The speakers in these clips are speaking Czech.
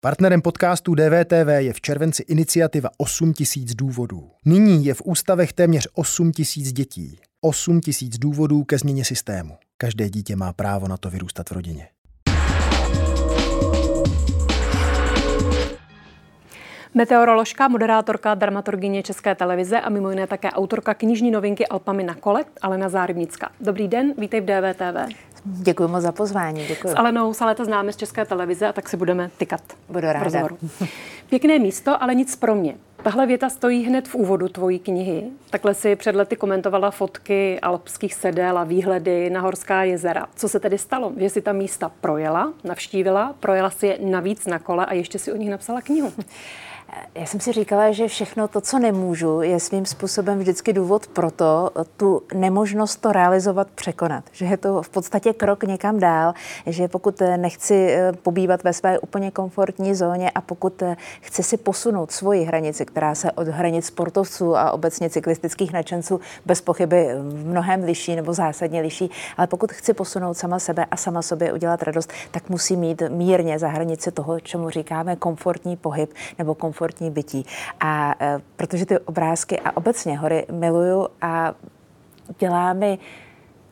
Partnerem podcastu DVTV je v červenci iniciativa 8 tisíc důvodů. Nyní je v ústavech téměř 8 tisíc dětí. 8 tisíc důvodů ke změně systému. Každé dítě má právo na to vyrůstat v rodině. Meteoroložka, moderátorka, dramaturgině České televize a mimo jiné také autorka knižní novinky Alpami na kole, Alena Zárybnická. Dobrý den, vítej v DVTV. Děkuji moc za pozvání. Děkuji. S Alenou se léta známe z České televize a tak si budeme tykat. Budu ráda. Rozhovoru. Pěkné místo, ale nic pro mě. Tahle věta stojí hned v úvodu tvojí knihy. Takhle si před lety komentovala fotky alpských sedel a výhledy na horská jezera. Co se tedy stalo? Že si ta místa projela, navštívila, projela si je navíc na kole a ještě si o nich napsala knihu. Já jsem si říkala, že všechno to, co nemůžu, je svým způsobem vždycky důvod pro to, tu nemožnost to realizovat překonat. Že je to v podstatě krok někam dál, že pokud nechci eh, pobývat ve své úplně komfortní zóně a pokud eh, chci si posunout svoji hranici, která se od hranic sportovců a obecně cyklistických nadšenců bez pochyby mnohem liší nebo zásadně liší, ale pokud chci posunout sama sebe a sama sobě udělat radost, tak musí mít mírně za hranici toho, čemu říkáme komfortní pohyb nebo komfortní komfortní bytí. A e, protože ty obrázky a obecně hory miluju a dělá mi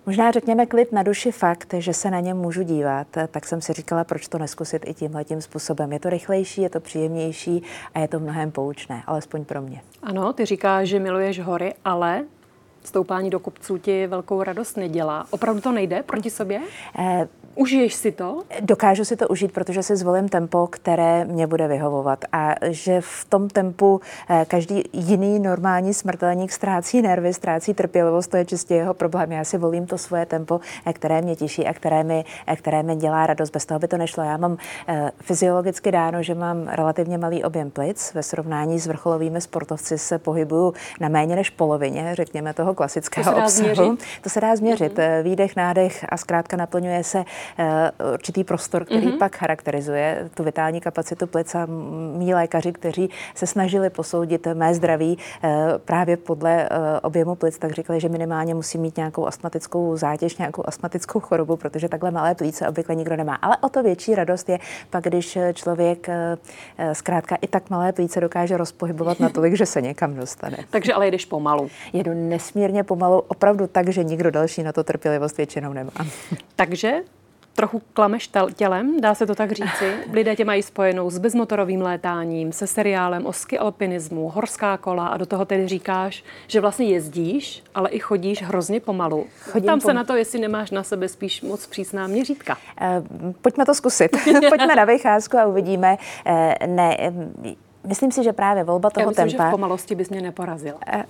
Možná řekněme klid na duši fakt, že se na ně můžu dívat, tak jsem si říkala, proč to neskusit i tímhle tím způsobem. Je to rychlejší, je to příjemnější a je to mnohem poučné, alespoň pro mě. Ano, ty říkáš, že miluješ hory, ale stoupání do kopců ti velkou radost nedělá. Opravdu to nejde proti sobě? Eh, Užiješ si to? Dokážu si to užít, protože si zvolím tempo, které mě bude vyhovovat. A že v tom tempu eh, každý jiný normální smrtelník ztrácí nervy, ztrácí trpělivost, to je čistě jeho problém. Já si volím to svoje tempo, eh, které mě těší a které mi, eh, které mi dělá radost. Bez toho by to nešlo. Já mám fyziologicky dáno, že mám relativně malý objem plic. Ve srovnání s vrcholovými sportovci se pohybuju na méně než polovině, řekněme, toho klasického to obsahu. Změřit? To se dá změřit. Mm-hmm. Výdech, nádech a zkrátka naplňuje se určitý prostor, který mm-hmm. pak charakterizuje tu vitální kapacitu plic a mý lékaři, kteří se snažili posoudit mé zdraví eh, právě podle eh, objemu plic, tak říkali, že minimálně musí mít nějakou astmatickou zátěž, nějakou astmatickou chorobu, protože takhle malé plíce obvykle nikdo nemá. Ale o to větší radost je pak, když člověk zkrátka i tak malé plíce dokáže rozpohybovat natolik, že se někam dostane. Takže ale jedeš pomalu. Jedu nesmírně pomalu, opravdu tak, že nikdo další na to trpělivost většinou nemá. Takže trochu klameš tělem, dá se to tak říci. Lidé tě mají spojenou s bezmotorovým létáním, se seriálem o ski alpinismu, horská kola a do toho tedy říkáš, že vlastně jezdíš, ale i chodíš hrozně pomalu. Chodím Tam pom- se na to, jestli nemáš na sebe spíš moc přísná měřítka. Uh, pojďme to zkusit. pojďme na vycházku a uvidíme. Uh, ne, Myslím si, že právě volba toho Já myslím, tempa... že v pomalosti bys mě neporazil. Uh,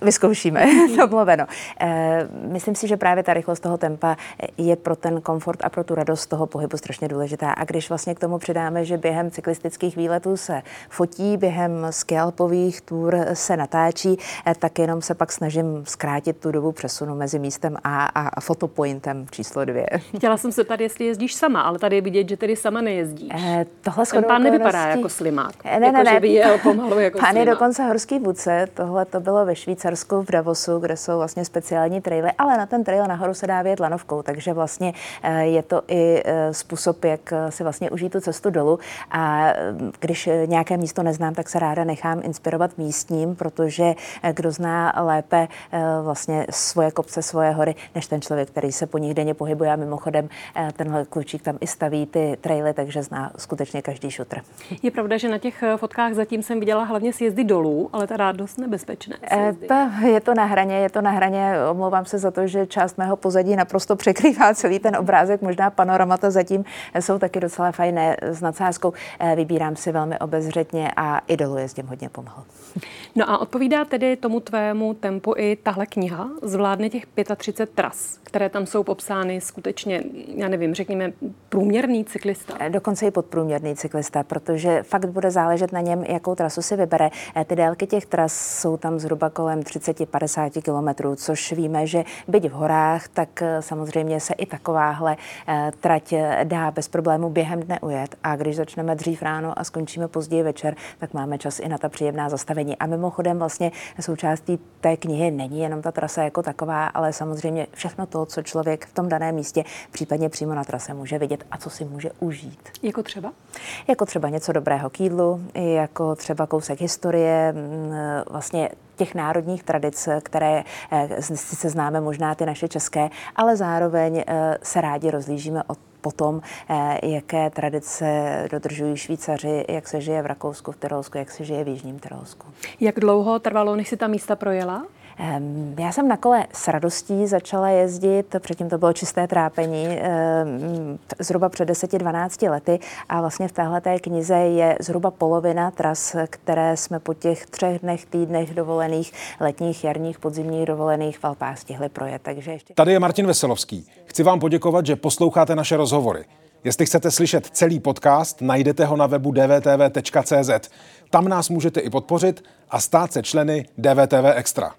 Vyzkoušíme, domluveno. E, myslím si, že právě ta rychlost toho tempa je pro ten komfort a pro tu radost toho pohybu strašně důležitá. A když vlastně k tomu přidáme, že během cyklistických výletů se fotí, během skialpových tour se natáčí, e, tak jenom se pak snažím zkrátit tu dobu přesunu mezi místem A a fotopointem číslo dvě. Chtěla jsem se tady, jestli jezdíš sama, ale tady je vidět, že tedy sama nejezdíš. E, tohle Ten pán nevypadá jako slimák. Ne, ne, jako, ne. Že by jel pomalu jako Pán slimák. je dokonce horský vůdce, tohle to bylo ve Švýcarsku Švýcarsku v Davosu, kde jsou vlastně speciální traily, ale na ten trail nahoru se dá vět lanovkou, takže vlastně eh, je to i eh, způsob, jak eh, si vlastně užít tu cestu dolů. A když nějaké místo neznám, tak se ráda nechám inspirovat místním, protože kdo zná lépe vlastně svoje kopce, svoje hory, než ten člověk, který se po nich denně pohybuje. A mimochodem tenhle klučík tam i staví ty traily, takže zná skutečně každý šutr. Je pravda, že na těch fotkách zatím jsem viděla hlavně sjezdy dolů, ale teda dost nebezpečné. Sjezdy. To je to na hraně, je to na hraně. Omlouvám se za to, že část mého pozadí naprosto překrývá celý ten obrázek. Možná panoramata zatím jsou taky docela fajné s nadsázkou. Eh, vybírám si velmi obezřetně a i dolů jezdím hodně pomalu. No a odpovídá tedy tomu tvému tempu i tahle kniha? Zvládne těch 35 tras, které tam jsou popsány skutečně, já nevím, řekněme, průměrný cyklista? Eh, dokonce i podprůměrný cyklista, protože fakt bude záležet na něm, jakou trasu si vybere. Eh, ty délky těch tras jsou tam zhruba kolem 30-50 kilometrů, což víme, že byť v horách, tak samozřejmě se i takováhle trať dá bez problému během dne ujet. A když začneme dřív ráno a skončíme později večer, tak máme čas i na ta příjemná zastavení. A mimochodem vlastně součástí té knihy není jenom ta trasa jako taková, ale samozřejmě všechno to, co člověk v tom daném místě, případně přímo na trase může vidět a co si může užít. Jako třeba? Jako třeba něco dobrého k jídlu, jako třeba kousek historie, mm, vlastně těch národních tradic, které eh, sice známe možná ty naše české, ale zároveň eh, se rádi rozlížíme od potom, eh, jaké tradice dodržují Švýcaři, jak se žije v Rakousku, v Tyrolsku, jak se žije v Jižním Tyrolsku. Jak dlouho trvalo, než si ta místa projela? Já jsem na kole s radostí začala jezdit, předtím to bylo čisté trápení, zhruba před 10-12 lety a vlastně v téhle té knize je zhruba polovina tras, které jsme po těch třech dnech, týdnech dovolených, letních, jarních, podzimních dovolených v Alpách stihli projet. Takže ještě... Tady je Martin Veselovský. Chci vám poděkovat, že posloucháte naše rozhovory. Jestli chcete slyšet celý podcast, najdete ho na webu dvtv.cz. Tam nás můžete i podpořit a stát se členy DVTV Extra.